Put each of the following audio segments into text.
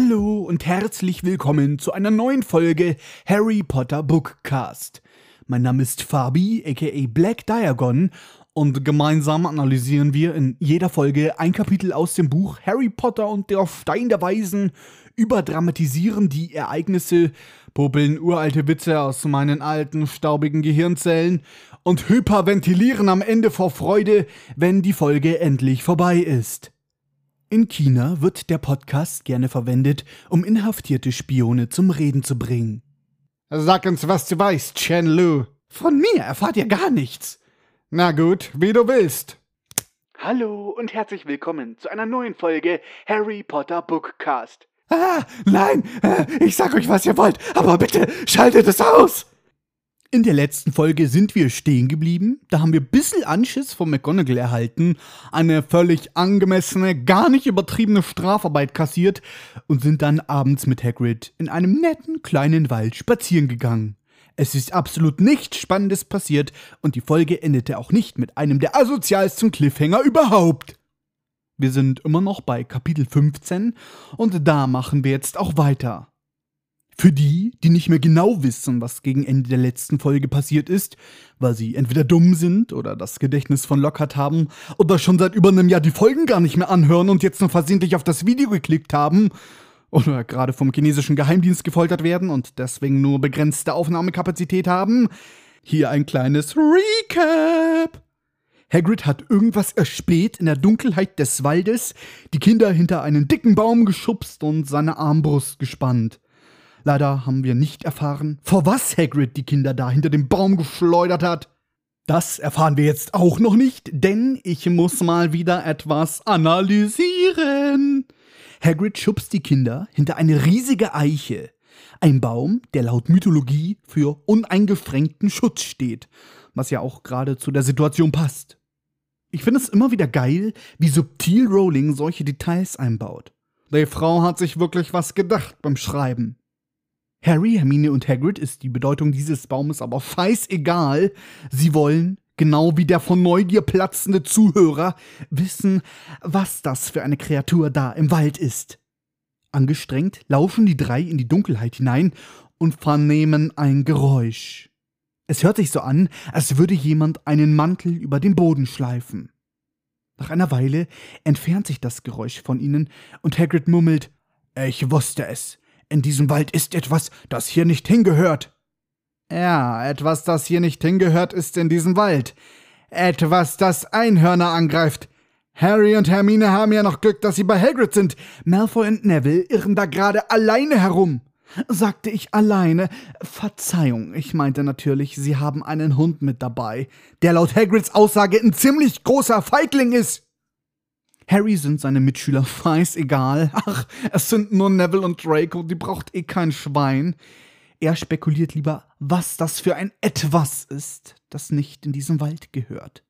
Hallo und herzlich willkommen zu einer neuen Folge Harry Potter Bookcast. Mein Name ist Fabi, aka Black Diagon, und gemeinsam analysieren wir in jeder Folge ein Kapitel aus dem Buch Harry Potter und der Stein der Weisen, überdramatisieren die Ereignisse, popeln uralte Witze aus meinen alten, staubigen Gehirnzellen und hyperventilieren am Ende vor Freude, wenn die Folge endlich vorbei ist. In China wird der Podcast gerne verwendet, um inhaftierte Spione zum Reden zu bringen. Sag uns, was du weißt, Chen Lu. Von mir erfahrt ihr gar nichts. Na gut, wie du willst. Hallo und herzlich willkommen zu einer neuen Folge Harry Potter Bookcast. Ah, nein, äh, ich sag euch, was ihr wollt, aber bitte schaltet es aus. In der letzten Folge sind wir stehen geblieben. Da haben wir ein bisschen Anschiss von McGonagall erhalten, eine völlig angemessene, gar nicht übertriebene Strafarbeit kassiert und sind dann abends mit Hagrid in einem netten kleinen Wald spazieren gegangen. Es ist absolut nichts Spannendes passiert und die Folge endete auch nicht mit einem der asozialsten Cliffhanger überhaupt. Wir sind immer noch bei Kapitel 15 und da machen wir jetzt auch weiter. Für die, die nicht mehr genau wissen, was gegen Ende der letzten Folge passiert ist, weil sie entweder dumm sind oder das Gedächtnis von Lockhart haben oder schon seit über einem Jahr die Folgen gar nicht mehr anhören und jetzt nur versehentlich auf das Video geklickt haben oder gerade vom chinesischen Geheimdienst gefoltert werden und deswegen nur begrenzte Aufnahmekapazität haben, hier ein kleines Recap. Hagrid hat irgendwas erspäht in der Dunkelheit des Waldes, die Kinder hinter einen dicken Baum geschubst und seine Armbrust gespannt. Leider haben wir nicht erfahren, vor was Hagrid die Kinder da hinter dem Baum geschleudert hat. Das erfahren wir jetzt auch noch nicht, denn ich muss mal wieder etwas analysieren. Hagrid schubst die Kinder hinter eine riesige Eiche. Ein Baum, der laut Mythologie für uneingeschränkten Schutz steht, was ja auch gerade zu der Situation passt. Ich finde es immer wieder geil, wie subtil Rowling solche Details einbaut. Die Frau hat sich wirklich was gedacht beim Schreiben. Harry, Hermine und Hagrid ist die Bedeutung dieses Baumes aber scheißegal. Sie wollen, genau wie der von Neugier platzende Zuhörer, wissen, was das für eine Kreatur da im Wald ist. Angestrengt laufen die drei in die Dunkelheit hinein und vernehmen ein Geräusch. Es hört sich so an, als würde jemand einen Mantel über den Boden schleifen. Nach einer Weile entfernt sich das Geräusch von ihnen und Hagrid murmelt: Ich wusste es. In diesem Wald ist etwas, das hier nicht hingehört. Ja, etwas, das hier nicht hingehört, ist in diesem Wald. Etwas, das Einhörner angreift. Harry und Hermine haben ja noch Glück, dass sie bei Hagrid sind. Malfoy und Neville irren da gerade alleine herum. Sagte ich alleine? Verzeihung, ich meinte natürlich, sie haben einen Hund mit dabei, der laut Hagrids Aussage ein ziemlich großer Feigling ist. Harry sind seine Mitschüler scheißegal. Ach, es sind nur Neville und Draco, die braucht eh kein Schwein. Er spekuliert lieber, was das für ein Etwas ist, das nicht in diesen Wald gehört.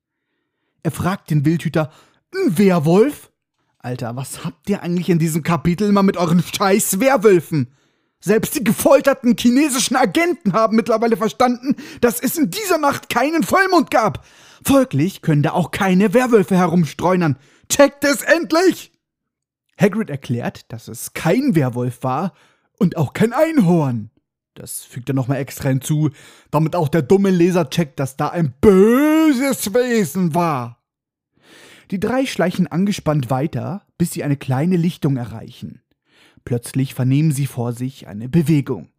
Er fragt den Wildhüter, ein Werwolf? Alter, was habt ihr eigentlich in diesem Kapitel immer mit euren scheiß Werwölfen? Selbst die gefolterten chinesischen Agenten haben mittlerweile verstanden, dass es in dieser Nacht keinen Vollmond gab. Folglich können da auch keine Werwölfe herumstreunern. Checkt es endlich! Hagrid erklärt, dass es kein Werwolf war und auch kein Einhorn. Das fügt er nochmal extra hinzu, damit auch der dumme Leser checkt, dass da ein böses Wesen war. Die drei schleichen angespannt weiter, bis sie eine kleine Lichtung erreichen. Plötzlich vernehmen sie vor sich eine Bewegung.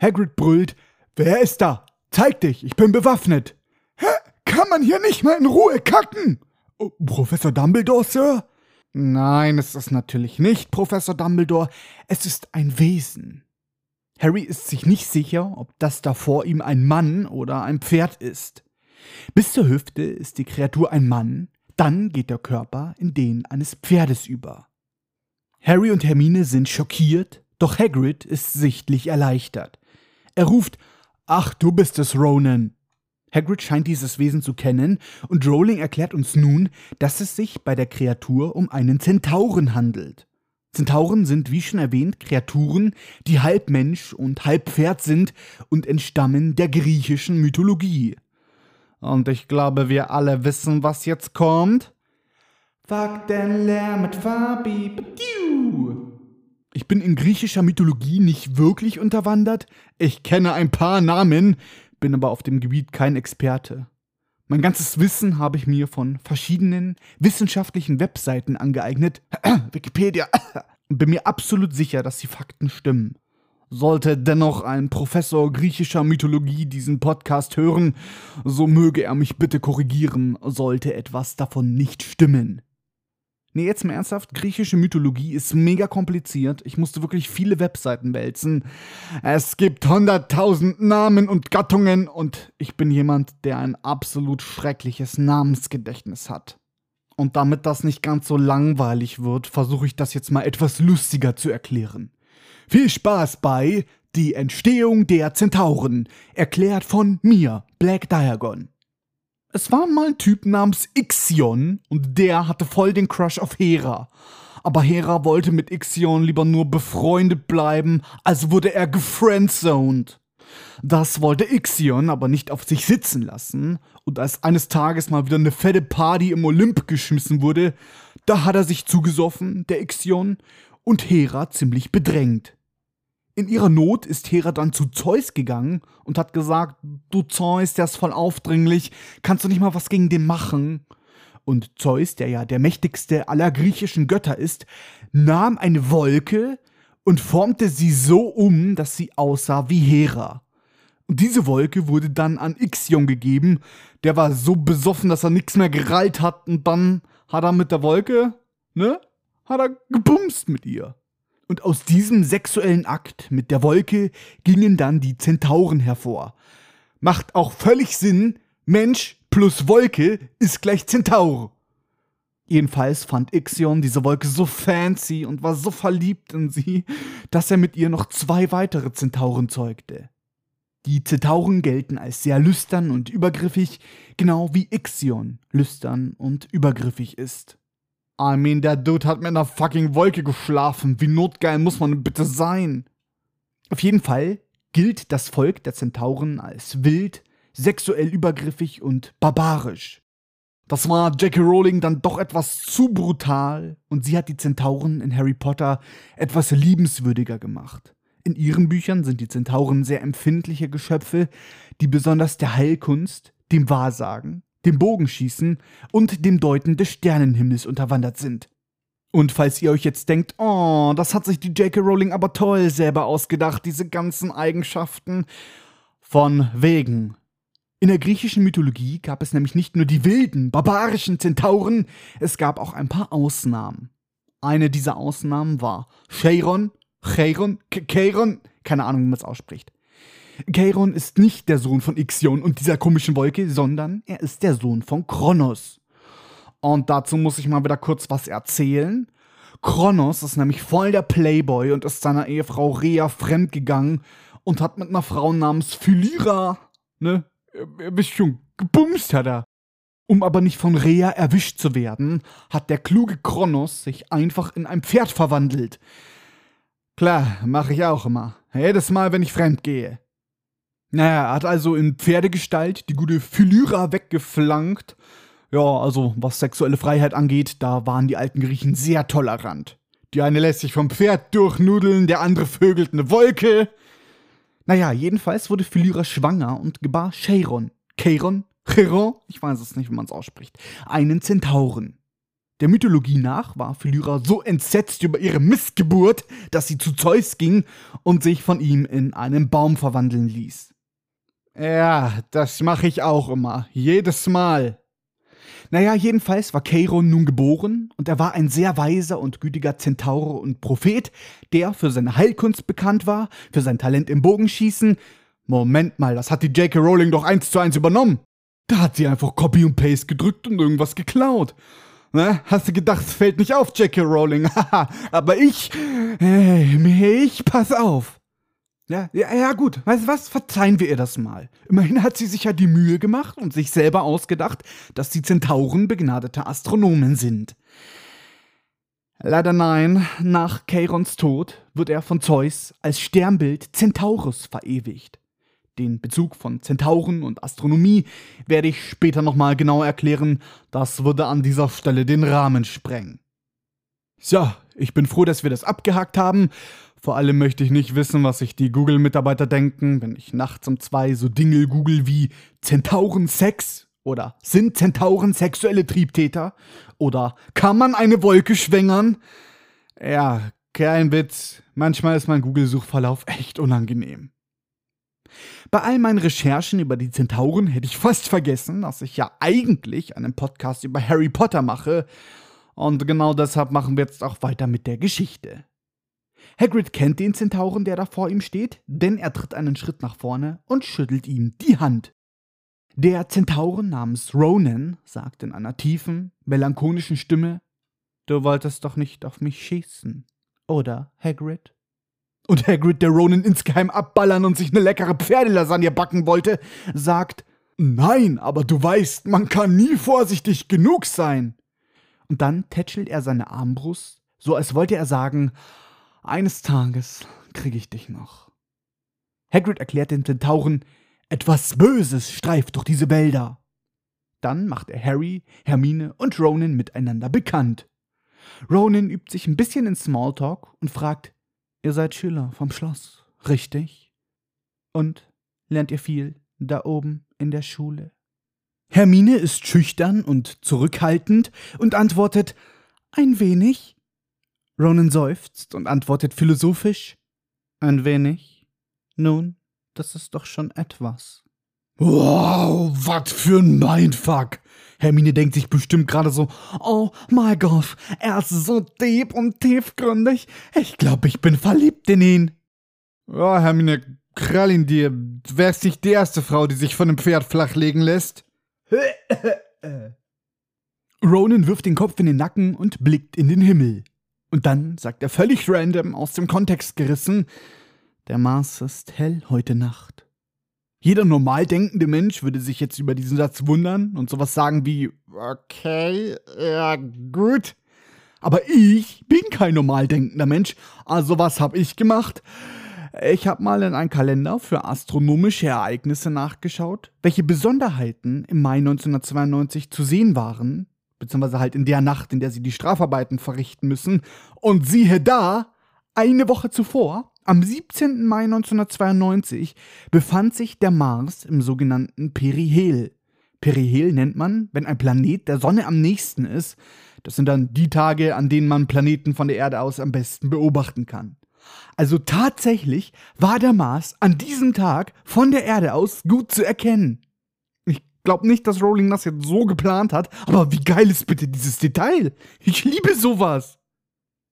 Hagrid brüllt: Wer ist da? Zeig dich, ich bin bewaffnet. Hä? Kann man hier nicht mal in Ruhe kacken? Oh, Professor Dumbledore, Sir? Nein, es ist natürlich nicht Professor Dumbledore, es ist ein Wesen. Harry ist sich nicht sicher, ob das da vor ihm ein Mann oder ein Pferd ist. Bis zur Hüfte ist die Kreatur ein Mann, dann geht der Körper in den eines Pferdes über. Harry und Hermine sind schockiert, doch Hagrid ist sichtlich erleichtert. Er ruft: Ach, du bist es, Ronan. Hagrid scheint dieses Wesen zu kennen und Rowling erklärt uns nun, dass es sich bei der Kreatur um einen Zentauren handelt. Zentauren sind, wie schon erwähnt, Kreaturen, die halb Mensch und halb Pferd sind und entstammen der griechischen Mythologie. Und ich glaube, wir alle wissen, was jetzt kommt. Fuck den Lärm mit Fabi. Ich bin in griechischer Mythologie nicht wirklich unterwandert. Ich kenne ein paar Namen, bin aber auf dem Gebiet kein Experte. Mein ganzes Wissen habe ich mir von verschiedenen wissenschaftlichen Webseiten angeeignet, Wikipedia, und bin mir absolut sicher, dass die Fakten stimmen. Sollte dennoch ein Professor griechischer Mythologie diesen Podcast hören, so möge er mich bitte korrigieren, sollte etwas davon nicht stimmen. Nee, jetzt mal ernsthaft, griechische Mythologie ist mega kompliziert. Ich musste wirklich viele Webseiten wälzen. Es gibt hunderttausend Namen und Gattungen und ich bin jemand, der ein absolut schreckliches Namensgedächtnis hat. Und damit das nicht ganz so langweilig wird, versuche ich das jetzt mal etwas lustiger zu erklären. Viel Spaß bei Die Entstehung der Zentauren, erklärt von mir, Black Diagon. Es war mal ein Typ namens Ixion und der hatte voll den Crush auf Hera. Aber Hera wollte mit Ixion lieber nur befreundet bleiben, also wurde er gefriendzoned. Das wollte Ixion aber nicht auf sich sitzen lassen, und als eines Tages mal wieder eine fette Party im Olymp geschmissen wurde, da hat er sich zugesoffen, der Ixion, und Hera ziemlich bedrängt. In ihrer Not ist Hera dann zu Zeus gegangen und hat gesagt, du Zeus, der ist voll aufdringlich, kannst du nicht mal was gegen den machen? Und Zeus, der ja der mächtigste aller griechischen Götter ist, nahm eine Wolke und formte sie so um, dass sie aussah wie Hera. Und diese Wolke wurde dann an Ixion gegeben. Der war so besoffen, dass er nichts mehr gerallt hat und dann hat er mit der Wolke, ne, hat er gebumst mit ihr. Und aus diesem sexuellen Akt mit der Wolke gingen dann die Zentauren hervor. Macht auch völlig Sinn, Mensch plus Wolke ist gleich Zentaur. Jedenfalls fand Ixion diese Wolke so fancy und war so verliebt in sie, dass er mit ihr noch zwei weitere Zentauren zeugte. Die Zentauren gelten als sehr lüstern und übergriffig, genau wie Ixion lüstern und übergriffig ist. I mean, der Dude hat mit einer fucking Wolke geschlafen. Wie notgeil muss man bitte sein? Auf jeden Fall gilt das Volk der Zentauren als wild, sexuell übergriffig und barbarisch. Das war Jackie Rowling dann doch etwas zu brutal und sie hat die Zentauren in Harry Potter etwas liebenswürdiger gemacht. In ihren Büchern sind die Zentauren sehr empfindliche Geschöpfe, die besonders der Heilkunst, dem Wahrsagen dem Bogenschießen und dem Deuten des Sternenhimmels unterwandert sind. Und falls ihr euch jetzt denkt, oh, das hat sich die J.K. Rowling aber toll selber ausgedacht, diese ganzen Eigenschaften, von wegen. In der griechischen Mythologie gab es nämlich nicht nur die wilden, barbarischen Zentauren, es gab auch ein paar Ausnahmen. Eine dieser Ausnahmen war Cheiron, Cheiron, Cheiron, keine Ahnung, wie man es ausspricht. Cheiron ist nicht der Sohn von Ixion und dieser komischen Wolke, sondern er ist der Sohn von Kronos. Und dazu muss ich mal wieder kurz was erzählen. Kronos ist nämlich voll der Playboy und ist seiner Ehefrau Rhea fremdgegangen und hat mit einer Frau namens Phylyra, ne, ihr wisst schon, gebumst hat er. Um aber nicht von Rhea erwischt zu werden, hat der kluge Kronos sich einfach in ein Pferd verwandelt. Klar, mache ich auch immer. Jedes Mal, wenn ich fremd gehe. Naja, er hat also in Pferdegestalt die gute Phylyra weggeflankt. Ja, also was sexuelle Freiheit angeht, da waren die alten Griechen sehr tolerant. Die eine lässt sich vom Pferd durchnudeln, der andere vögelt eine Wolke. Naja, jedenfalls wurde Phylyra schwanger und gebar Cheiron. Cheiron? Chiron? Ich weiß es nicht, wie man es ausspricht. Einen Zentauren. Der Mythologie nach war Phylyra so entsetzt über ihre Missgeburt, dass sie zu Zeus ging und sich von ihm in einen Baum verwandeln ließ. Ja, das mache ich auch immer. Jedes Mal. Naja, jedenfalls war Cheiron nun geboren und er war ein sehr weiser und gütiger Zentaur und Prophet, der für seine Heilkunst bekannt war, für sein Talent im Bogenschießen. Moment mal, das hat die J.K. Rowling doch eins zu eins übernommen. Da hat sie einfach Copy und Paste gedrückt und irgendwas geklaut. Ne? Hast du gedacht, es fällt nicht auf, J.K. Rowling? Haha, aber ich, hey, ich pass auf. Ja, ja, ja, gut. Weißt du was? Verzeihen wir ihr das mal. Immerhin hat sie sich ja die Mühe gemacht und sich selber ausgedacht, dass die Zentauren begnadete Astronomen sind. Leider nein, nach Chaerons Tod wird er von Zeus als Sternbild Centaurus verewigt. Den Bezug von Zentauren und Astronomie werde ich später nochmal genau erklären, das würde an dieser Stelle den Rahmen sprengen. So, Ich bin froh, dass wir das abgehakt haben. Vor allem möchte ich nicht wissen, was sich die Google-Mitarbeiter denken, wenn ich nachts um zwei so Dinge google wie Zentauren-Sex oder sind Zentauren sexuelle Triebtäter oder kann man eine Wolke schwängern? Ja, kein Witz. Manchmal ist mein Google-Suchverlauf echt unangenehm. Bei all meinen Recherchen über die Zentauren hätte ich fast vergessen, dass ich ja eigentlich einen Podcast über Harry Potter mache. Und genau deshalb machen wir jetzt auch weiter mit der Geschichte. Hagrid kennt den Zentauren, der da vor ihm steht, denn er tritt einen Schritt nach vorne und schüttelt ihm die Hand. Der Zentauren namens Ronan sagt in einer tiefen, melancholischen Stimme: Du wolltest doch nicht auf mich schießen, oder, Hagrid? Und Hagrid, der Ronan insgeheim abballern und sich eine leckere Pferdelasagne backen wollte, sagt: Nein, aber du weißt, man kann nie vorsichtig genug sein. Und dann tätschelt er seine Armbrust, so als wollte er sagen: Eines Tages krieg ich dich noch. Hagrid erklärt den Zentauren, etwas Böses streift durch diese Wälder. Dann macht er Harry, Hermine und Ronan miteinander bekannt. Ronan übt sich ein bisschen in Smalltalk und fragt, ihr seid Schüler vom Schloss, richtig? Und lernt ihr viel da oben in der Schule? Hermine ist schüchtern und zurückhaltend und antwortet, ein wenig. Ronan seufzt und antwortet philosophisch, ein wenig. Nun, das ist doch schon etwas. Wow, was für ein Mindfuck. Hermine denkt sich bestimmt gerade so, oh mein Gott, er ist so deep und tiefgründig. Ich glaube, ich bin verliebt in ihn. Ja, Hermine, krall in dir. Du wärst nicht die erste Frau, die sich von einem Pferd flachlegen lässt. Ronan wirft den Kopf in den Nacken und blickt in den Himmel. Und dann sagt er völlig random, aus dem Kontext gerissen, der Mars ist hell heute Nacht. Jeder normal denkende Mensch würde sich jetzt über diesen Satz wundern und sowas sagen wie, okay, ja, gut. Aber ich bin kein normal denkender Mensch, also was habe ich gemacht? Ich habe mal in einen Kalender für astronomische Ereignisse nachgeschaut, welche Besonderheiten im Mai 1992 zu sehen waren, beziehungsweise halt in der Nacht, in der sie die Strafarbeiten verrichten müssen. Und siehe da, eine Woche zuvor am 17. Mai 1992 befand sich der Mars im sogenannten Perihel. Perihel nennt man, wenn ein Planet der Sonne am nächsten ist. Das sind dann die Tage, an denen man Planeten von der Erde aus am besten beobachten kann. Also tatsächlich war der Mars an diesem Tag von der Erde aus gut zu erkennen. Ich glaube nicht, dass Rowling das jetzt so geplant hat, aber wie geil ist bitte dieses Detail? Ich liebe sowas.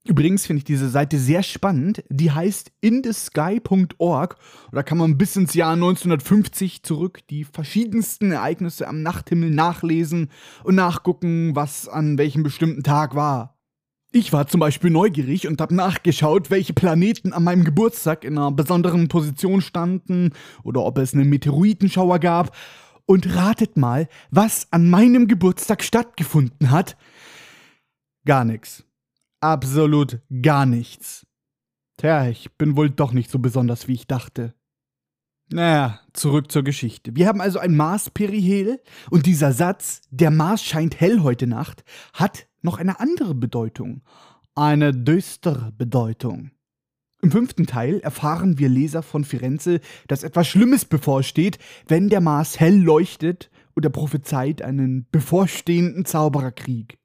Übrigens finde ich diese Seite sehr spannend. Die heißt indesky.org. Da kann man bis ins Jahr 1950 zurück die verschiedensten Ereignisse am Nachthimmel nachlesen und nachgucken, was an welchem bestimmten Tag war. Ich war zum Beispiel neugierig und habe nachgeschaut, welche Planeten an meinem Geburtstag in einer besonderen Position standen oder ob es einen Meteoritenschauer gab. Und ratet mal, was an meinem Geburtstag stattgefunden hat. Gar nichts absolut gar nichts. Tja, ich bin wohl doch nicht so besonders, wie ich dachte. Naja, zurück zur Geschichte. Wir haben also ein Mars-Perihel und dieser Satz, der Mars scheint hell heute Nacht, hat noch eine andere Bedeutung. Eine düstere Bedeutung. Im fünften Teil erfahren wir Leser von Firenze, dass etwas Schlimmes bevorsteht, wenn der Mars hell leuchtet und er prophezeit einen bevorstehenden Zaubererkrieg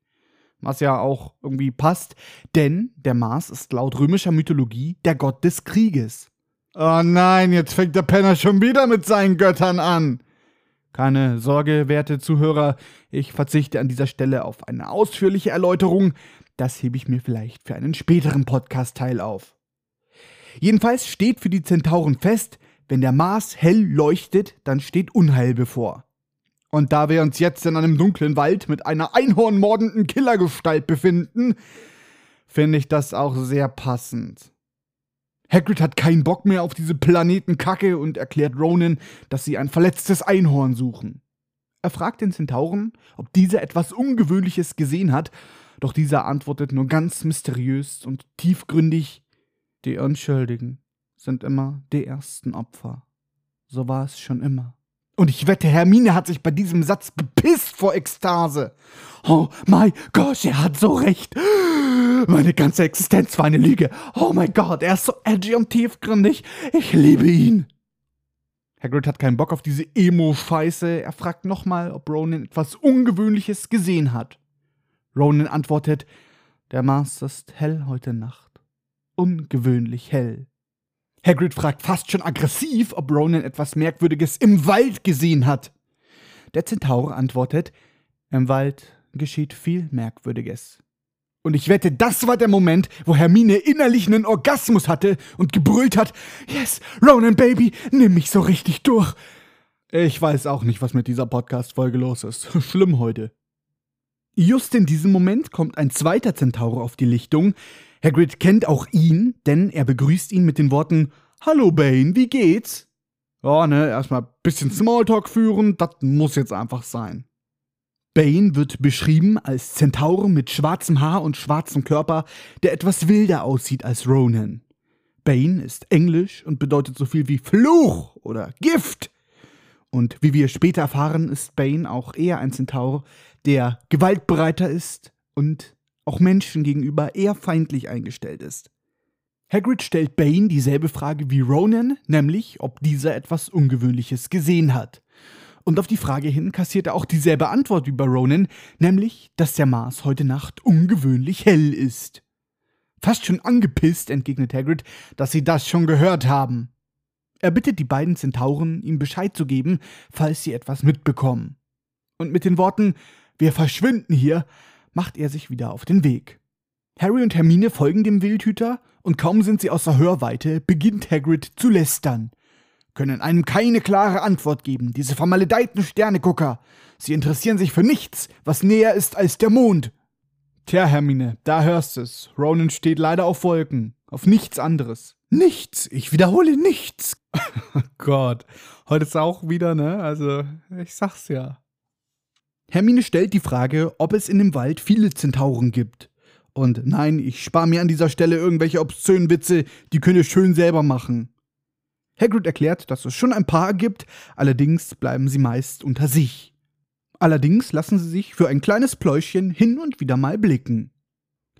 was ja auch irgendwie passt, denn der Mars ist laut römischer Mythologie der Gott des Krieges. Oh nein, jetzt fängt der Penner schon wieder mit seinen Göttern an. Keine Sorge, werte Zuhörer, ich verzichte an dieser Stelle auf eine ausführliche Erläuterung, das hebe ich mir vielleicht für einen späteren Podcast-Teil auf. Jedenfalls steht für die Zentauren fest, wenn der Mars hell leuchtet, dann steht Unheil bevor. Und da wir uns jetzt in einem dunklen Wald mit einer einhornmordenden Killergestalt befinden, finde ich das auch sehr passend. Hagrid hat keinen Bock mehr auf diese Planetenkacke und erklärt Ronan, dass sie ein verletztes Einhorn suchen. Er fragt den Zentauren, ob dieser etwas Ungewöhnliches gesehen hat, doch dieser antwortet nur ganz mysteriös und tiefgründig, die Unschuldigen sind immer die ersten Opfer. So war es schon immer. Und ich wette, Hermine hat sich bei diesem Satz bepisst vor Ekstase. Oh mein Gott, er hat so recht. Meine ganze Existenz war eine Lüge. Oh mein Gott, er ist so edgy und tiefgründig. Ich liebe ihn. Hagrid hat keinen Bock auf diese Emo-Scheiße. Er fragt nochmal, ob Ronan etwas Ungewöhnliches gesehen hat. Ronan antwortet, der Mars ist hell heute Nacht. Ungewöhnlich hell. Hagrid fragt fast schon aggressiv, ob Ronan etwas Merkwürdiges im Wald gesehen hat. Der Zentaur antwortet, im Wald geschieht viel Merkwürdiges. Und ich wette, das war der Moment, wo Hermine innerlich einen Orgasmus hatte und gebrüllt hat: Yes, Ronan Baby, nimm mich so richtig durch. Ich weiß auch nicht, was mit dieser Podcast-Folge los ist. Schlimm heute. Just in diesem Moment kommt ein zweiter Zentaur auf die Lichtung. Hagrid kennt auch ihn, denn er begrüßt ihn mit den Worten: Hallo Bane, wie geht's? Ja, ne, erstmal bisschen Smalltalk führen, das muss jetzt einfach sein. Bane wird beschrieben als Zentaur mit schwarzem Haar und schwarzem Körper, der etwas wilder aussieht als Ronan. Bane ist englisch und bedeutet so viel wie Fluch oder Gift. Und wie wir später erfahren, ist Bane auch eher ein Zentaur, der gewaltbereiter ist und auch Menschen gegenüber eher feindlich eingestellt ist. Hagrid stellt Bane dieselbe Frage wie Ronan, nämlich ob dieser etwas Ungewöhnliches gesehen hat. Und auf die Frage hin kassiert er auch dieselbe Antwort wie bei Ronan, nämlich, dass der Mars heute Nacht ungewöhnlich hell ist. Fast schon angepisst entgegnet Hagrid, dass sie das schon gehört haben. Er bittet die beiden Zentauren, ihm Bescheid zu geben, falls sie etwas mitbekommen. Und mit den Worten Wir verschwinden hier, macht er sich wieder auf den Weg. Harry und Hermine folgen dem Wildhüter, und kaum sind sie außer Hörweite, beginnt Hagrid zu lästern können einem keine klare Antwort geben, diese vermaledeiten Sternegucker. Sie interessieren sich für nichts, was näher ist als der Mond. Tja, Hermine, da hörst es. Ronan steht leider auf Wolken. Auf nichts anderes. Nichts. Ich wiederhole nichts. oh Gott. Heute ist auch wieder, ne? Also, ich sag's ja. Hermine stellt die Frage, ob es in dem Wald viele Zentauren gibt. Und nein, ich spare mir an dieser Stelle irgendwelche obszönen Witze, die könnt ihr schön selber machen. Hagrid erklärt, dass es schon ein paar gibt, allerdings bleiben sie meist unter sich. Allerdings lassen sie sich für ein kleines Pläuschen hin und wieder mal blicken.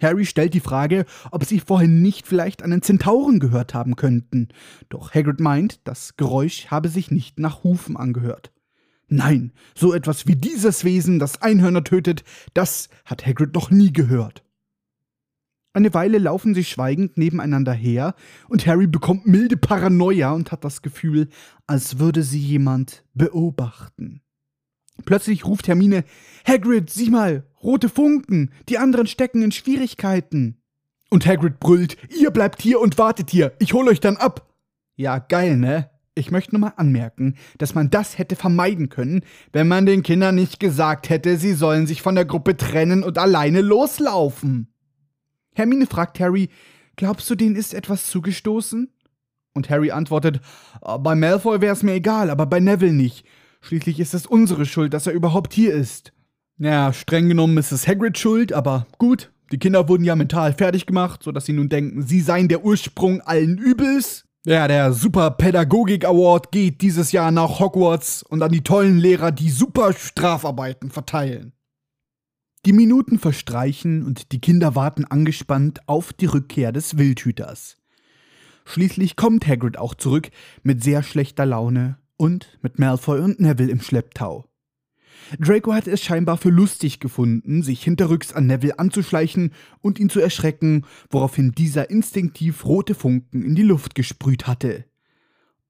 Harry stellt die Frage, ob sie vorhin nicht vielleicht einen Zentauren gehört haben könnten, doch Hagrid meint, das Geräusch habe sich nicht nach Hufen angehört. Nein, so etwas wie dieses Wesen, das Einhörner tötet, das hat Hagrid noch nie gehört. Eine Weile laufen sie schweigend nebeneinander her, und Harry bekommt milde Paranoia und hat das Gefühl, als würde sie jemand beobachten. Plötzlich ruft Hermine Hagrid, sieh mal, rote Funken, die anderen stecken in Schwierigkeiten. Und Hagrid brüllt, ihr bleibt hier und wartet hier, ich hol euch dann ab. Ja, geil, ne? Ich möchte nur mal anmerken, dass man das hätte vermeiden können, wenn man den Kindern nicht gesagt hätte, sie sollen sich von der Gruppe trennen und alleine loslaufen. Hermine fragt Harry, glaubst du, denen ist etwas zugestoßen? Und Harry antwortet, ah, bei Malfoy wäre es mir egal, aber bei Neville nicht. Schließlich ist es unsere Schuld, dass er überhaupt hier ist. Ja, streng genommen ist es Hagrid schuld, aber gut. Die Kinder wurden ja mental fertig gemacht, sodass sie nun denken, sie seien der Ursprung allen Übels. Ja, der Super Pädagogik Award geht dieses Jahr nach Hogwarts und an die tollen Lehrer, die super Strafarbeiten verteilen. Die Minuten verstreichen und die Kinder warten angespannt auf die Rückkehr des Wildhüters. Schließlich kommt Hagrid auch zurück mit sehr schlechter Laune und mit Malfoy und Neville im Schlepptau. Draco hatte es scheinbar für lustig gefunden, sich hinterrücks an Neville anzuschleichen und ihn zu erschrecken, woraufhin dieser instinktiv rote Funken in die Luft gesprüht hatte.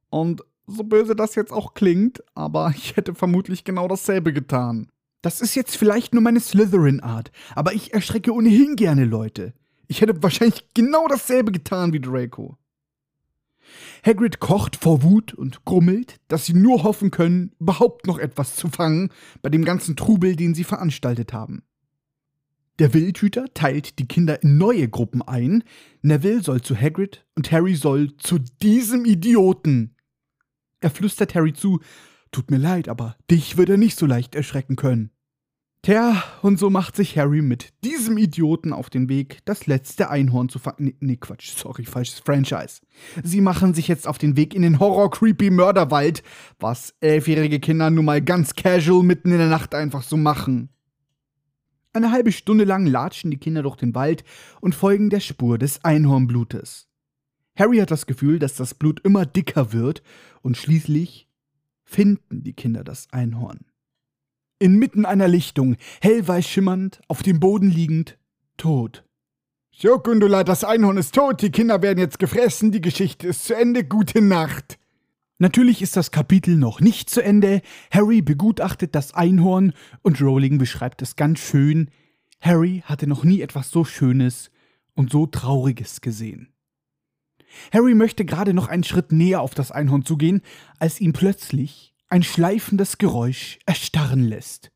Und so böse das jetzt auch klingt, aber ich hätte vermutlich genau dasselbe getan. Das ist jetzt vielleicht nur meine Slytherin-Art, aber ich erschrecke ohnehin gerne Leute. Ich hätte wahrscheinlich genau dasselbe getan wie Draco. Hagrid kocht vor Wut und grummelt, dass sie nur hoffen können, überhaupt noch etwas zu fangen bei dem ganzen Trubel, den sie veranstaltet haben. Der Wildhüter teilt die Kinder in neue Gruppen ein. Neville soll zu Hagrid und Harry soll zu diesem Idioten. Er flüstert Harry zu, Tut mir leid, aber dich wird er nicht so leicht erschrecken können. Tja, und so macht sich Harry mit diesem Idioten auf den Weg, das letzte Einhorn zu fangen. Nee, nee, Quatsch, sorry, falsches Franchise. Sie machen sich jetzt auf den Weg in den Horror-Creepy-Mörderwald, was elfjährige Kinder nun mal ganz casual mitten in der Nacht einfach so machen. Eine halbe Stunde lang latschen die Kinder durch den Wald und folgen der Spur des Einhornblutes. Harry hat das Gefühl, dass das Blut immer dicker wird und schließlich finden die Kinder das Einhorn. Inmitten einer Lichtung, hellweiß schimmernd, auf dem Boden liegend, tot. So, Gundula, das Einhorn ist tot, die Kinder werden jetzt gefressen, die Geschichte ist zu Ende, gute Nacht. Natürlich ist das Kapitel noch nicht zu Ende. Harry begutachtet das Einhorn und Rowling beschreibt es ganz schön. Harry hatte noch nie etwas so Schönes und so Trauriges gesehen. Harry möchte gerade noch einen Schritt näher auf das Einhorn zugehen, als ihn plötzlich ein schleifendes Geräusch erstarren lässt.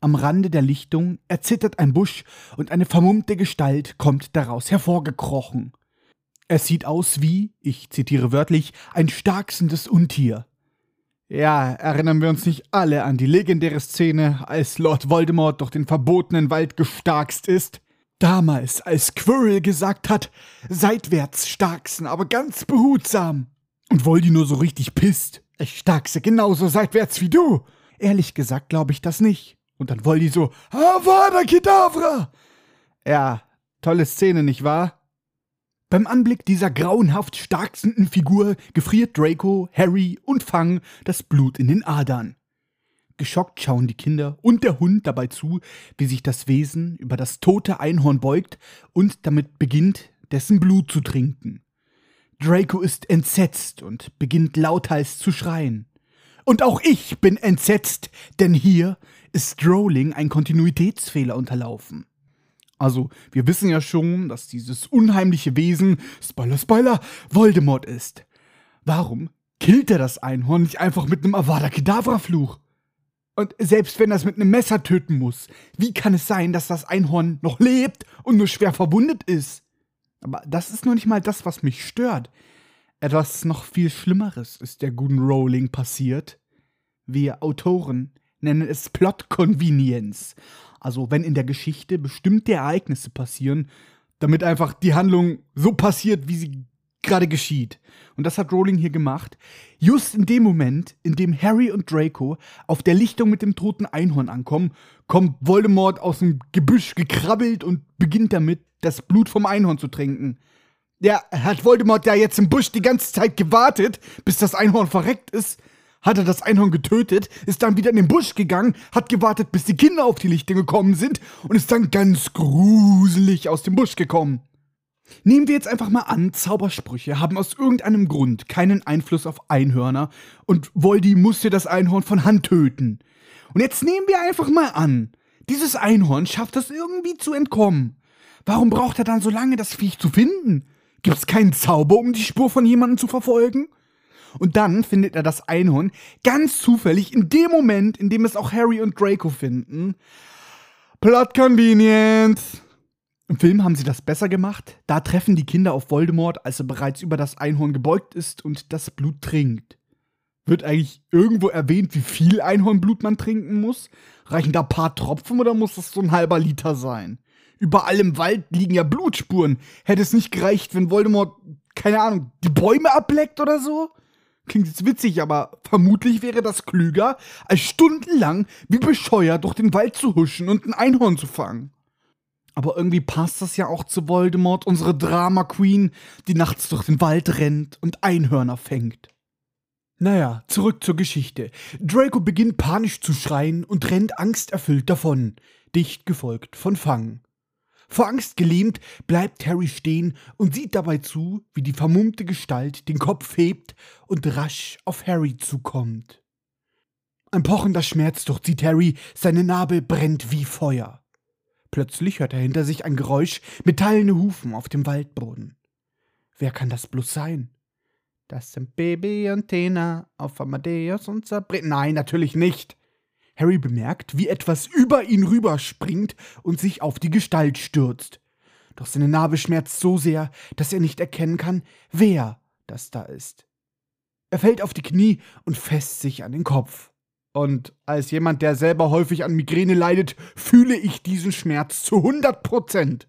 Am Rande der Lichtung erzittert ein Busch und eine vermummte Gestalt kommt daraus hervorgekrochen. Es sieht aus wie, ich zitiere wörtlich, ein starksendes Untier. Ja, erinnern wir uns nicht alle an die legendäre Szene, als Lord Voldemort durch den verbotenen Wald gestarkst ist? Damals, als Quirrell gesagt hat, seitwärts starksen, aber ganz behutsam. Und Voldy nur so richtig pisst. Ich starkse genauso seitwärts wie du. Ehrlich gesagt glaube ich das nicht. Und dann Voldy so, Avada Kedavra! Ja, tolle Szene, nicht wahr? Beim Anblick dieser grauenhaft starksten Figur gefriert Draco, Harry und Fang das Blut in den Adern. Geschockt schauen die Kinder und der Hund dabei zu, wie sich das Wesen über das tote Einhorn beugt und damit beginnt, dessen Blut zu trinken. Draco ist entsetzt und beginnt lauthals zu schreien. Und auch ich bin entsetzt, denn hier ist Rowling ein Kontinuitätsfehler unterlaufen. Also, wir wissen ja schon, dass dieses unheimliche Wesen, Spoiler, Spoiler, Voldemort ist. Warum killt er das Einhorn nicht einfach mit einem Avada Kedavra-Fluch? Und selbst wenn er es mit einem Messer töten muss, wie kann es sein, dass das Einhorn noch lebt und nur schwer verwundet ist? Aber das ist noch nicht mal das, was mich stört. Etwas noch viel Schlimmeres ist der guten Rowling passiert. Wir Autoren nennen es Plot Convenience. Also wenn in der Geschichte bestimmte Ereignisse passieren, damit einfach die Handlung so passiert, wie sie gerade geschieht. Und das hat Rowling hier gemacht. Just in dem Moment, in dem Harry und Draco auf der Lichtung mit dem toten Einhorn ankommen, kommt Voldemort aus dem Gebüsch gekrabbelt und beginnt damit, das Blut vom Einhorn zu trinken. Ja, hat Voldemort ja jetzt im Busch die ganze Zeit gewartet, bis das Einhorn verreckt ist, hat er das Einhorn getötet, ist dann wieder in den Busch gegangen, hat gewartet, bis die Kinder auf die Lichter gekommen sind und ist dann ganz gruselig aus dem Busch gekommen. Nehmen wir jetzt einfach mal an, Zaubersprüche haben aus irgendeinem Grund keinen Einfluss auf Einhörner und Voldy musste das Einhorn von Hand töten. Und jetzt nehmen wir einfach mal an, dieses Einhorn schafft es irgendwie zu entkommen. Warum braucht er dann so lange, das Viech zu finden? Gibt's keinen Zauber, um die Spur von jemandem zu verfolgen? Und dann findet er das Einhorn ganz zufällig in dem Moment, in dem es auch Harry und Draco finden. Plot convenient. Im Film haben sie das besser gemacht. Da treffen die Kinder auf Voldemort, als er bereits über das Einhorn gebeugt ist und das Blut trinkt. Wird eigentlich irgendwo erwähnt, wie viel Einhornblut man trinken muss? Reichen da ein paar Tropfen oder muss das so ein halber Liter sein? Überall im Wald liegen ja Blutspuren. Hätte es nicht gereicht, wenn Voldemort, keine Ahnung, die Bäume ableckt oder so? Klingt jetzt witzig, aber vermutlich wäre das klüger, als stundenlang wie bescheuert durch den Wald zu huschen und ein Einhorn zu fangen. Aber irgendwie passt das ja auch zu Voldemort, unsere Drama Queen, die nachts durch den Wald rennt und Einhörner fängt. Naja, zurück zur Geschichte. Draco beginnt panisch zu schreien und rennt angsterfüllt davon, dicht gefolgt von Fang. Vor Angst gelähmt bleibt Harry stehen und sieht dabei zu, wie die vermummte Gestalt den Kopf hebt und rasch auf Harry zukommt. Ein pochender Schmerz durchzieht Harry, seine Narbe brennt wie Feuer. Plötzlich hört er hinter sich ein Geräusch, metallene Hufen auf dem Waldboden. Wer kann das bloß sein? Das sind Baby und Tina auf Amadeus und Sabrina. Nein, natürlich nicht. Harry bemerkt, wie etwas über ihn rüberspringt und sich auf die Gestalt stürzt. Doch seine Narbe schmerzt so sehr, dass er nicht erkennen kann, wer das da ist. Er fällt auf die Knie und fässt sich an den Kopf. Und als jemand, der selber häufig an Migräne leidet, fühle ich diesen Schmerz zu 100 Prozent.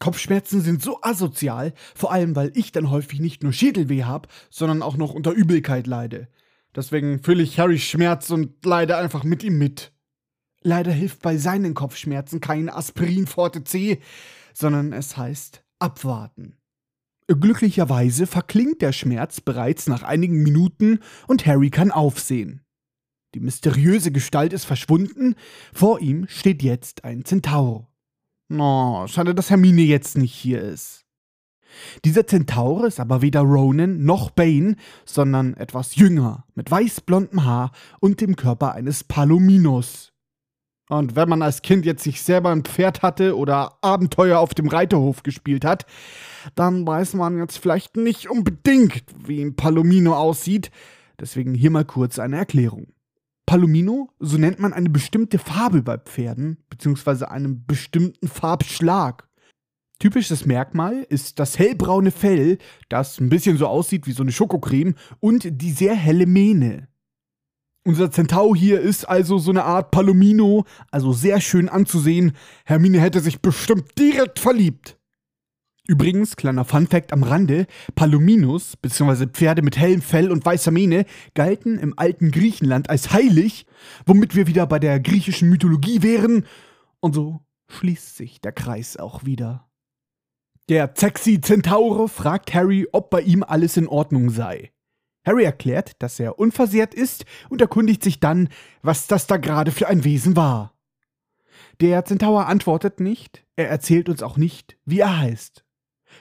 Kopfschmerzen sind so asozial, vor allem weil ich dann häufig nicht nur Schädelweh habe, sondern auch noch unter Übelkeit leide. Deswegen fühle ich Harrys Schmerz und leide einfach mit ihm mit. Leider hilft bei seinen Kopfschmerzen kein Aspirin Forte C, sondern es heißt abwarten. Glücklicherweise verklingt der Schmerz bereits nach einigen Minuten und Harry kann aufsehen. Die mysteriöse Gestalt ist verschwunden, vor ihm steht jetzt ein Zentaur. Oh, schade, dass Hermine jetzt nicht hier ist. Dieser Zentaur ist aber weder Ronan noch Bane, sondern etwas jünger, mit weißblondem Haar und dem Körper eines Palominos. Und wenn man als Kind jetzt sich selber ein Pferd hatte oder Abenteuer auf dem Reiterhof gespielt hat, dann weiß man jetzt vielleicht nicht unbedingt, wie ein Palomino aussieht. Deswegen hier mal kurz eine Erklärung. Palomino, so nennt man eine bestimmte Farbe bei Pferden, beziehungsweise einen bestimmten Farbschlag. Typisches Merkmal ist das hellbraune Fell, das ein bisschen so aussieht wie so eine Schokocreme, und die sehr helle Mähne. Unser Zentau hier ist also so eine Art Palomino, also sehr schön anzusehen. Hermine hätte sich bestimmt direkt verliebt. Übrigens, kleiner Funfact am Rande, Palominos, bzw. Pferde mit hellem Fell und weißer Mähne, galten im alten Griechenland als heilig, womit wir wieder bei der griechischen Mythologie wären. Und so schließt sich der Kreis auch wieder. Der Zexi Zentaure fragt Harry, ob bei ihm alles in Ordnung sei. Harry erklärt, dass er unversehrt ist und erkundigt sich dann, was das da gerade für ein Wesen war. Der Zentaur antwortet nicht, er erzählt uns auch nicht, wie er heißt.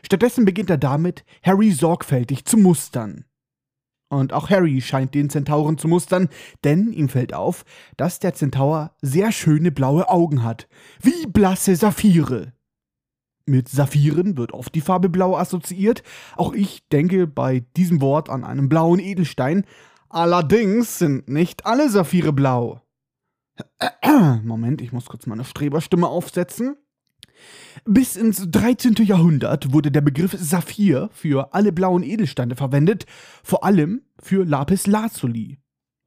Stattdessen beginnt er damit, Harry sorgfältig zu mustern. Und auch Harry scheint den Zentauren zu mustern, denn ihm fällt auf, dass der Zentaur sehr schöne blaue Augen hat, wie blasse Saphire. Mit Saphiren wird oft die Farbe Blau assoziiert. Auch ich denke bei diesem Wort an einen blauen Edelstein. Allerdings sind nicht alle Saphire blau. Moment, ich muss kurz meine Streberstimme aufsetzen. Bis ins 13. Jahrhundert wurde der Begriff Saphir für alle blauen Edelsteine verwendet, vor allem für Lapis Lazuli.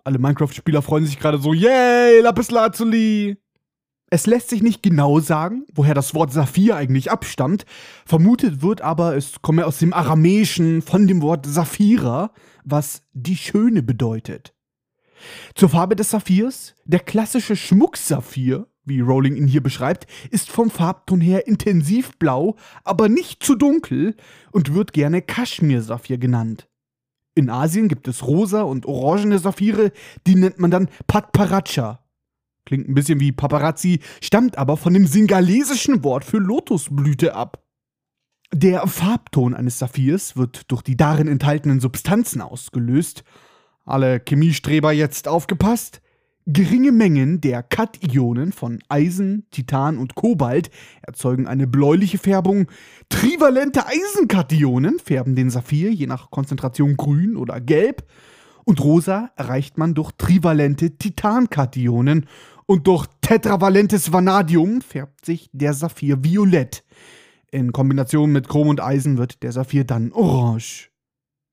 Alle Minecraft-Spieler freuen sich gerade so, yay, Lapis Lazuli! Es lässt sich nicht genau sagen, woher das Wort Saphir eigentlich abstammt. Vermutet wird aber, es komme aus dem Aramäischen von dem Wort Saphira, was die Schöne bedeutet. Zur Farbe des Saphirs, der klassische Schmucksaphir, wie Rowling ihn hier beschreibt, ist vom Farbton her intensiv blau, aber nicht zu dunkel und wird gerne Kaschmir-Saphir genannt. In Asien gibt es rosa und orangene Saphire, die nennt man dann Patparacha klingt ein bisschen wie Paparazzi, stammt aber von dem singalesischen Wort für Lotusblüte ab. Der Farbton eines Saphirs wird durch die darin enthaltenen Substanzen ausgelöst. Alle Chemiestreber jetzt aufgepasst. Geringe Mengen der Kationen von Eisen, Titan und Kobalt erzeugen eine bläuliche Färbung. Trivalente Eisenkationen färben den Saphir je nach Konzentration grün oder gelb. Und rosa erreicht man durch trivalente Titankationen und durch tetravalentes Vanadium färbt sich der Saphir violett. In Kombination mit Chrom und Eisen wird der Saphir dann orange.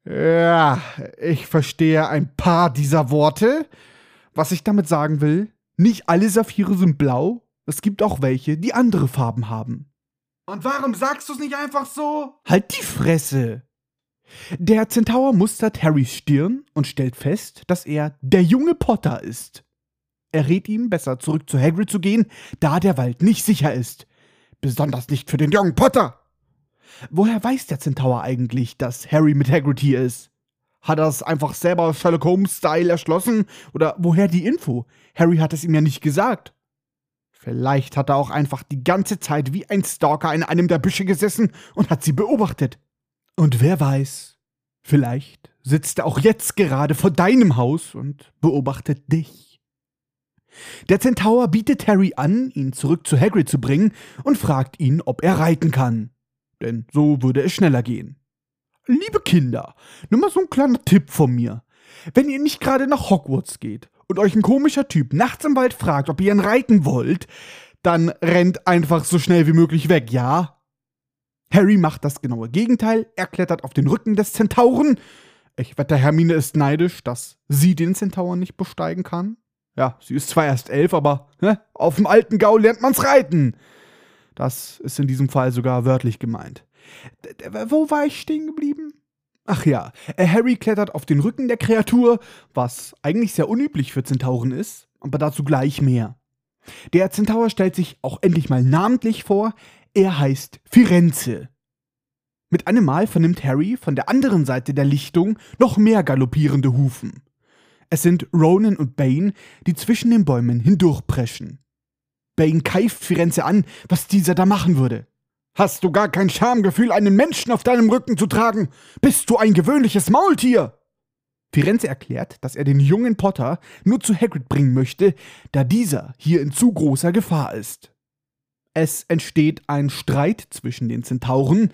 Ja, ich verstehe ein paar dieser Worte. Was ich damit sagen will, nicht alle Saphire sind blau, es gibt auch welche, die andere Farben haben. Und warum sagst du es nicht einfach so? Halt die Fresse! Der Zentaur mustert Harrys Stirn und stellt fest, dass er der junge Potter ist. Er rät ihm, besser zurück zu Hagrid zu gehen, da der Wald nicht sicher ist. Besonders nicht für den jungen Potter. Woher weiß der Zentaur eigentlich, dass Harry mit Hagrid hier ist? Hat er es einfach selber Sherlock Holmes-Style erschlossen? Oder woher die Info? Harry hat es ihm ja nicht gesagt. Vielleicht hat er auch einfach die ganze Zeit wie ein Stalker in einem der Büsche gesessen und hat sie beobachtet. Und wer weiß, vielleicht sitzt er auch jetzt gerade vor deinem Haus und beobachtet dich. Der Zentaur bietet Harry an, ihn zurück zu Hagrid zu bringen und fragt ihn, ob er reiten kann. Denn so würde es schneller gehen. Liebe Kinder, nur mal so ein kleiner Tipp von mir. Wenn ihr nicht gerade nach Hogwarts geht und euch ein komischer Typ nachts im Wald fragt, ob ihr ihn reiten wollt, dann rennt einfach so schnell wie möglich weg, ja? Harry macht das genaue Gegenteil, er klettert auf den Rücken des Zentauren. Ich wette, Hermine ist neidisch, dass sie den Zentauren nicht besteigen kann. Ja, sie ist zwar erst elf, aber ne, auf dem alten Gau lernt man's reiten. Das ist in diesem Fall sogar wörtlich gemeint. D wo war ich stehen geblieben? Ach ja, äh, Harry klettert auf den Rücken der Kreatur, was eigentlich sehr unüblich für Zentauren ist, aber dazu gleich mehr. Der Zentaur stellt sich auch endlich mal namentlich vor, er heißt Firenze. Mit einem Mal vernimmt Harry von der anderen Seite der Lichtung noch mehr galoppierende Hufen. Es sind Ronan und Bane, die zwischen den Bäumen hindurchpreschen. Bane keift Firenze an, was dieser da machen würde. Hast du gar kein Schamgefühl, einen Menschen auf deinem Rücken zu tragen? Bist du ein gewöhnliches Maultier? Firenze erklärt, dass er den jungen Potter nur zu Hagrid bringen möchte, da dieser hier in zu großer Gefahr ist. Es entsteht ein Streit zwischen den Zentauren.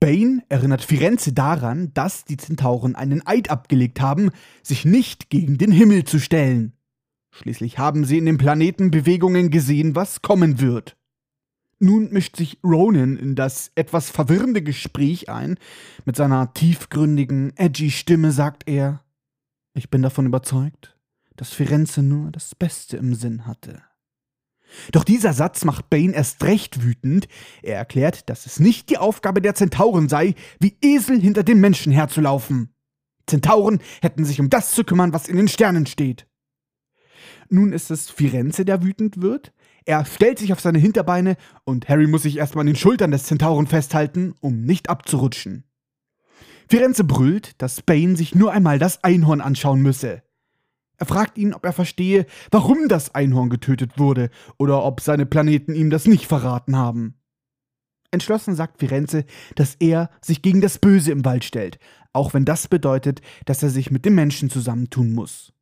Bane erinnert Firenze daran, dass die Zentauren einen Eid abgelegt haben, sich nicht gegen den Himmel zu stellen. Schließlich haben sie in den Planeten Bewegungen gesehen, was kommen wird. Nun mischt sich Ronan in das etwas verwirrende Gespräch ein. Mit seiner tiefgründigen, edgy Stimme sagt er: Ich bin davon überzeugt, dass Firenze nur das Beste im Sinn hatte. Doch dieser Satz macht Bane erst recht wütend. Er erklärt, dass es nicht die Aufgabe der Zentauren sei, wie Esel hinter den Menschen herzulaufen. Zentauren hätten sich um das zu kümmern, was in den Sternen steht. Nun ist es Firenze, der wütend wird. Er stellt sich auf seine Hinterbeine und Harry muss sich erstmal an den Schultern des Zentauren festhalten, um nicht abzurutschen. Firenze brüllt, dass Bane sich nur einmal das Einhorn anschauen müsse. Er fragt ihn, ob er verstehe, warum das Einhorn getötet wurde oder ob seine Planeten ihm das nicht verraten haben. Entschlossen sagt Firenze, dass er sich gegen das Böse im Wald stellt, auch wenn das bedeutet, dass er sich mit dem Menschen zusammentun muss.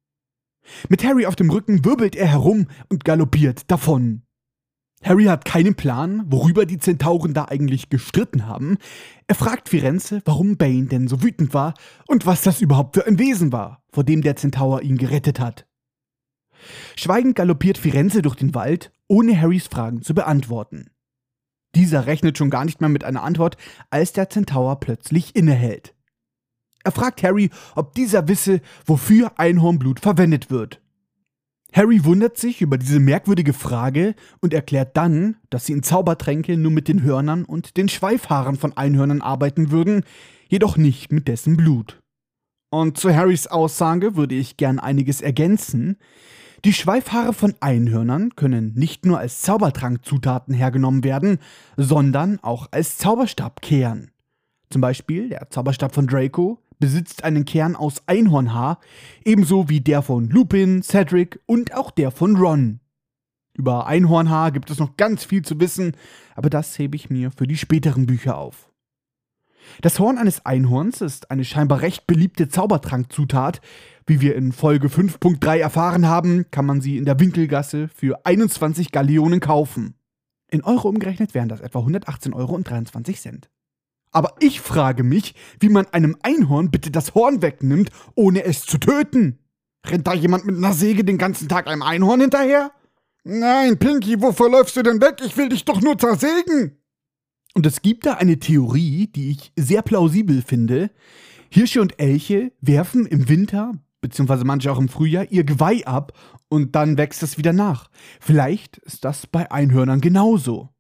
Mit Harry auf dem Rücken wirbelt er herum und galoppiert davon. Harry hat keinen Plan, worüber die Zentauren da eigentlich gestritten haben. Er fragt Firenze, warum Bane denn so wütend war und was das überhaupt für ein Wesen war, vor dem der Zentaur ihn gerettet hat. Schweigend galoppiert Firenze durch den Wald, ohne Harrys Fragen zu beantworten. Dieser rechnet schon gar nicht mehr mit einer Antwort, als der Zentaur plötzlich innehält. Er fragt Harry, ob dieser wisse, wofür Einhornblut verwendet wird. Harry wundert sich über diese merkwürdige Frage und erklärt dann, dass sie in Zaubertränke nur mit den Hörnern und den Schweifhaaren von Einhörnern arbeiten würden, jedoch nicht mit dessen Blut. Und zu Harrys Aussage würde ich gern einiges ergänzen. Die Schweifhaare von Einhörnern können nicht nur als Zaubertrankzutaten hergenommen werden, sondern auch als Zauberstab kehren. Zum Beispiel der Zauberstab von Draco, besitzt einen Kern aus Einhornhaar, ebenso wie der von Lupin, Cedric und auch der von Ron. Über Einhornhaar gibt es noch ganz viel zu wissen, aber das hebe ich mir für die späteren Bücher auf. Das Horn eines Einhorns ist eine scheinbar recht beliebte Zaubertrankzutat. Wie wir in Folge 5.3 erfahren haben, kann man sie in der Winkelgasse für 21 Galeonen kaufen. In Euro umgerechnet wären das etwa 118,23 Euro. Aber ich frage mich, wie man einem Einhorn bitte das Horn wegnimmt, ohne es zu töten. Rennt da jemand mit einer Säge den ganzen Tag einem Einhorn hinterher? Nein, Pinky, wovor läufst du denn weg? Ich will dich doch nur zersägen. Und es gibt da eine Theorie, die ich sehr plausibel finde. Hirsche und Elche werfen im Winter, beziehungsweise manche auch im Frühjahr, ihr Geweih ab und dann wächst es wieder nach. Vielleicht ist das bei Einhörnern genauso.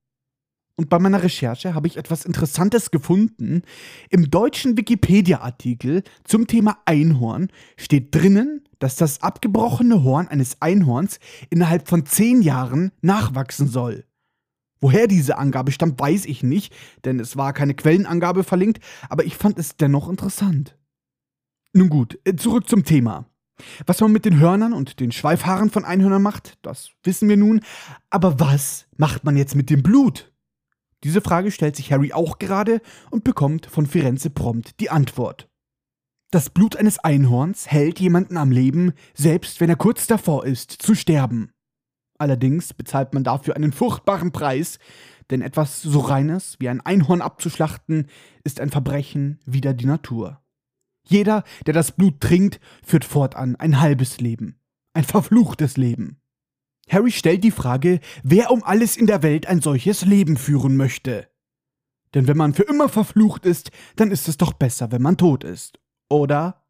Und bei meiner Recherche habe ich etwas Interessantes gefunden. Im deutschen Wikipedia-Artikel zum Thema Einhorn steht drinnen, dass das abgebrochene Horn eines Einhorns innerhalb von zehn Jahren nachwachsen soll. Woher diese Angabe stammt, weiß ich nicht, denn es war keine Quellenangabe verlinkt, aber ich fand es dennoch interessant. Nun gut, äh, zurück zum Thema. Was man mit den Hörnern und den Schweifhaaren von Einhörnern macht, das wissen wir nun. Aber was macht man jetzt mit dem Blut? Diese Frage stellt sich Harry auch gerade und bekommt von Firenze prompt die Antwort. Das Blut eines Einhorns hält jemanden am Leben, selbst wenn er kurz davor ist, zu sterben. Allerdings bezahlt man dafür einen furchtbaren Preis, denn etwas so Reines wie ein Einhorn abzuschlachten, ist ein Verbrechen wider die Natur. Jeder, der das Blut trinkt, führt fortan ein halbes Leben, ein verfluchtes Leben. Harry stellt die Frage, wer um alles in der Welt ein solches Leben führen möchte. Denn wenn man für immer verflucht ist, dann ist es doch besser, wenn man tot ist, oder?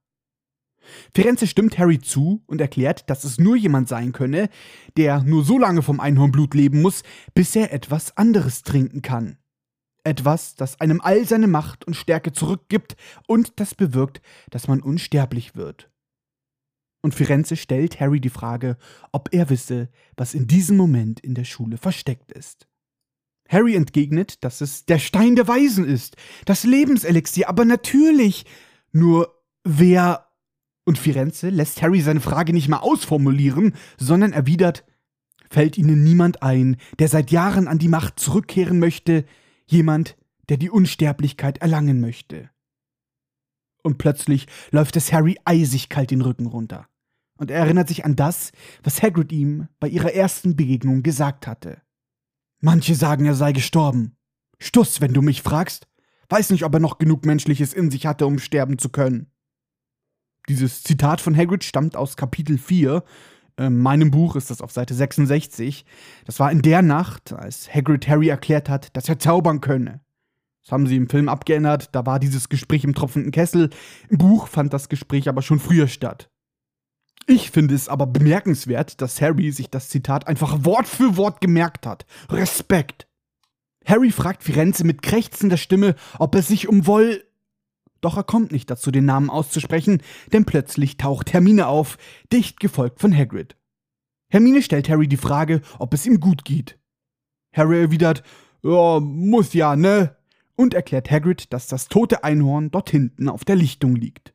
Firenze stimmt Harry zu und erklärt, dass es nur jemand sein könne, der nur so lange vom Einhornblut leben muss, bis er etwas anderes trinken kann. Etwas, das einem all seine Macht und Stärke zurückgibt und das bewirkt, dass man unsterblich wird. Und Firenze stellt Harry die Frage, ob er wisse, was in diesem Moment in der Schule versteckt ist. Harry entgegnet, dass es der Stein der Weisen ist, das Lebenselixier, aber natürlich. Nur wer. Und Firenze lässt Harry seine Frage nicht mal ausformulieren, sondern erwidert: Fällt Ihnen niemand ein, der seit Jahren an die Macht zurückkehren möchte, jemand, der die Unsterblichkeit erlangen möchte? Und plötzlich läuft es Harry eisig kalt den Rücken runter. Und er erinnert sich an das, was Hagrid ihm bei ihrer ersten Begegnung gesagt hatte. Manche sagen, er sei gestorben. Stuss, wenn du mich fragst. Weiß nicht, ob er noch genug Menschliches in sich hatte, um sterben zu können. Dieses Zitat von Hagrid stammt aus Kapitel 4. In ähm, meinem Buch ist das auf Seite 66. Das war in der Nacht, als Hagrid Harry erklärt hat, dass er zaubern könne. Das haben sie im Film abgeändert, da war dieses Gespräch im tropfenden Kessel. Im Buch fand das Gespräch aber schon früher statt. Ich finde es aber bemerkenswert, dass Harry sich das Zitat einfach Wort für Wort gemerkt hat. Respekt. Harry fragt Firenze mit krächzender Stimme, ob es sich um Woll. Doch er kommt nicht dazu, den Namen auszusprechen, denn plötzlich taucht Hermine auf, dicht gefolgt von Hagrid. Hermine stellt Harry die Frage, ob es ihm gut geht. Harry erwidert, ja, muss ja, ne? Und erklärt Hagrid, dass das tote Einhorn dort hinten auf der Lichtung liegt.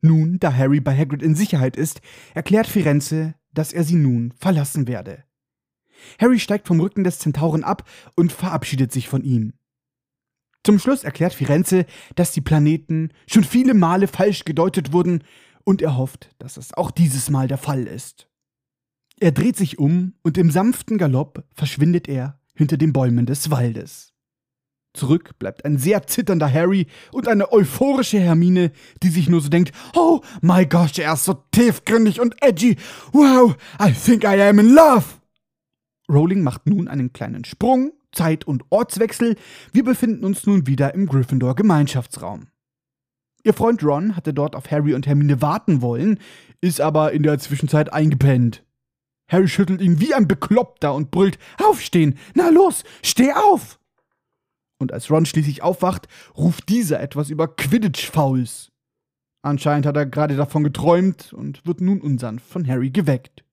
Nun, da Harry bei Hagrid in Sicherheit ist, erklärt Firenze, dass er sie nun verlassen werde. Harry steigt vom Rücken des Zentauren ab und verabschiedet sich von ihm. Zum Schluss erklärt Firenze, dass die Planeten schon viele Male falsch gedeutet wurden und er hofft, dass es auch dieses Mal der Fall ist. Er dreht sich um und im sanften Galopp verschwindet er hinter den Bäumen des Waldes. Zurück bleibt ein sehr zitternder Harry und eine euphorische Hermine, die sich nur so denkt, oh my gosh, er ist so tiefgründig und edgy. Wow, I think I am in love. Rowling macht nun einen kleinen Sprung, Zeit- und Ortswechsel. Wir befinden uns nun wieder im Gryffindor Gemeinschaftsraum. Ihr Freund Ron hatte dort auf Harry und Hermine warten wollen, ist aber in der Zwischenzeit eingepennt. Harry schüttelt ihn wie ein Bekloppter und brüllt: Aufstehen! Na los, steh auf! Und als Ron schließlich aufwacht, ruft dieser etwas über Quidditch-Fouls. Anscheinend hat er gerade davon geträumt und wird nun unsanft von Harry geweckt.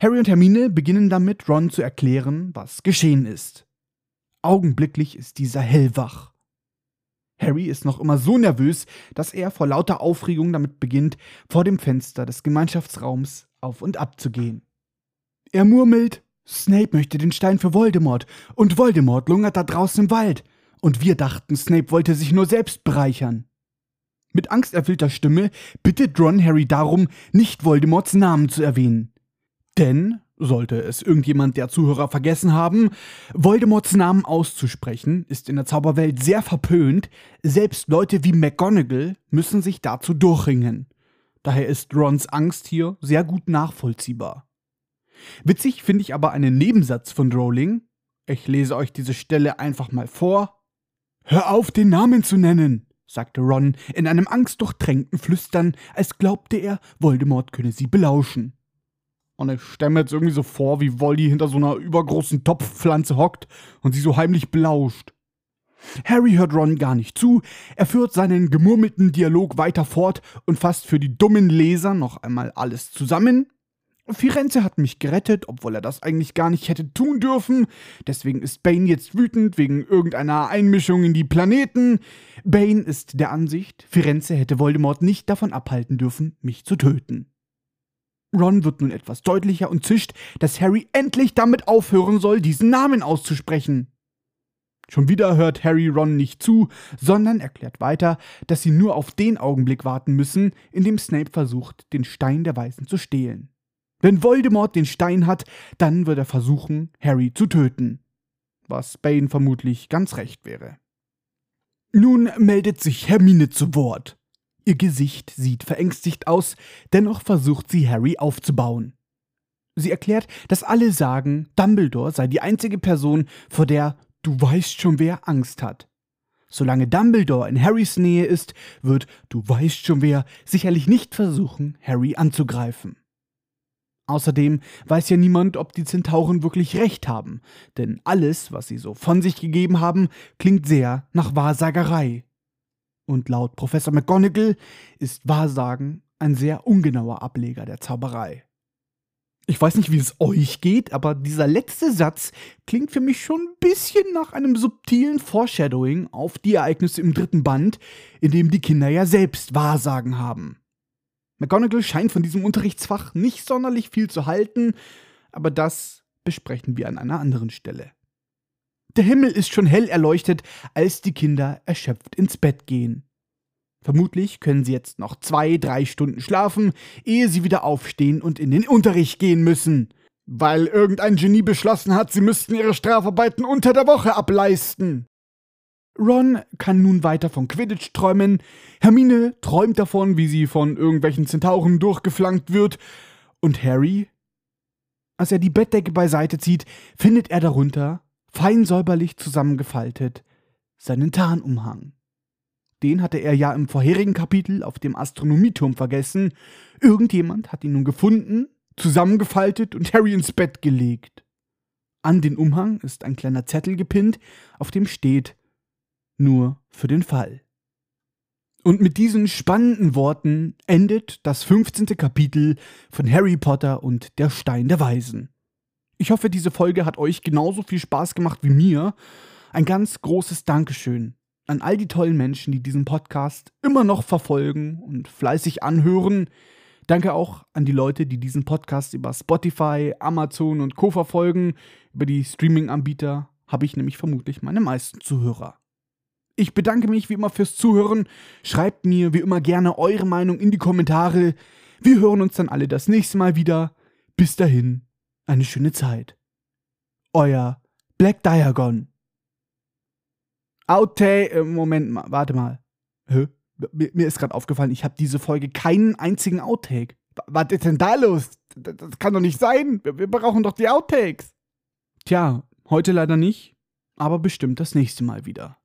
Harry und Hermine beginnen damit, Ron zu erklären, was geschehen ist. Augenblicklich ist dieser hellwach. Harry ist noch immer so nervös, dass er vor lauter Aufregung damit beginnt, vor dem Fenster des Gemeinschaftsraums auf und ab zu gehen. Er murmelt Snape möchte den Stein für Voldemort und Voldemort lungert da draußen im Wald. Und wir dachten, Snape wollte sich nur selbst bereichern. Mit angsterfüllter Stimme bittet Ron Harry darum, nicht Voldemorts Namen zu erwähnen. Denn, sollte es irgendjemand der Zuhörer vergessen haben, Voldemorts Namen auszusprechen ist in der Zauberwelt sehr verpönt, selbst Leute wie McGonagall müssen sich dazu durchringen. Daher ist Rons Angst hier sehr gut nachvollziehbar. Witzig finde ich aber einen Nebensatz von Rowling. Ich lese euch diese Stelle einfach mal vor. Hör auf, den Namen zu nennen, sagte Ron in einem angstdurchtränkten Flüstern, als glaubte er, Voldemort könne sie belauschen. Und ich stelle mir jetzt irgendwie so vor, wie Voldy hinter so einer übergroßen Topfpflanze hockt und sie so heimlich belauscht. Harry hört Ron gar nicht zu, er führt seinen gemurmelten Dialog weiter fort und fasst für die dummen Leser noch einmal alles zusammen, Firenze hat mich gerettet, obwohl er das eigentlich gar nicht hätte tun dürfen. Deswegen ist Bane jetzt wütend wegen irgendeiner Einmischung in die Planeten. Bane ist der Ansicht, Firenze hätte Voldemort nicht davon abhalten dürfen, mich zu töten. Ron wird nun etwas deutlicher und zischt, dass Harry endlich damit aufhören soll, diesen Namen auszusprechen. Schon wieder hört Harry Ron nicht zu, sondern erklärt weiter, dass sie nur auf den Augenblick warten müssen, in dem Snape versucht, den Stein der Weisen zu stehlen. Wenn Voldemort den Stein hat, dann wird er versuchen, Harry zu töten. Was Bane vermutlich ganz recht wäre. Nun meldet sich Hermine zu Wort. Ihr Gesicht sieht verängstigt aus, dennoch versucht sie Harry aufzubauen. Sie erklärt, dass alle sagen, Dumbledore sei die einzige Person, vor der du weißt schon wer Angst hat. Solange Dumbledore in Harrys Nähe ist, wird du weißt schon wer sicherlich nicht versuchen, Harry anzugreifen. Außerdem weiß ja niemand, ob die Zentauren wirklich recht haben, denn alles, was sie so von sich gegeben haben, klingt sehr nach Wahrsagerei. Und laut Professor McGonagall ist Wahrsagen ein sehr ungenauer Ableger der Zauberei. Ich weiß nicht, wie es euch geht, aber dieser letzte Satz klingt für mich schon ein bisschen nach einem subtilen Foreshadowing auf die Ereignisse im dritten Band, in dem die Kinder ja selbst Wahrsagen haben. McGonagall scheint von diesem Unterrichtsfach nicht sonderlich viel zu halten, aber das besprechen wir an einer anderen Stelle. Der Himmel ist schon hell erleuchtet, als die Kinder erschöpft ins Bett gehen. Vermutlich können sie jetzt noch zwei, drei Stunden schlafen, ehe sie wieder aufstehen und in den Unterricht gehen müssen. Weil irgendein Genie beschlossen hat, sie müssten ihre Strafarbeiten unter der Woche ableisten. Ron kann nun weiter von Quidditch träumen, Hermine träumt davon, wie sie von irgendwelchen Zentauren durchgeflankt wird, und Harry? Als er die Bettdecke beiseite zieht, findet er darunter, fein säuberlich zusammengefaltet, seinen Tarnumhang. Den hatte er ja im vorherigen Kapitel auf dem Astronomieturm vergessen. Irgendjemand hat ihn nun gefunden, zusammengefaltet und Harry ins Bett gelegt. An den Umhang ist ein kleiner Zettel gepinnt, auf dem steht nur für den Fall. Und mit diesen spannenden Worten endet das 15. Kapitel von Harry Potter und der Stein der Weisen. Ich hoffe, diese Folge hat euch genauso viel Spaß gemacht wie mir. Ein ganz großes Dankeschön an all die tollen Menschen, die diesen Podcast immer noch verfolgen und fleißig anhören. Danke auch an die Leute, die diesen Podcast über Spotify, Amazon und Co. verfolgen. Über die Streaming-Anbieter habe ich nämlich vermutlich meine meisten Zuhörer. Ich bedanke mich wie immer fürs Zuhören. Schreibt mir wie immer gerne eure Meinung in die Kommentare. Wir hören uns dann alle das nächste Mal wieder. Bis dahin, eine schöne Zeit. Euer Black Diagon. Outtake. Äh, Moment mal, warte mal. Hä? Mir, ist gerade aufgefallen, ich habe diese Folge keinen einzigen Outtake. Was ist denn da los? Das, kann doch nicht sein. Wir brauchen doch die Outtakes. Tja, heute leider nicht, aber bestimmt das nächste Mal wieder.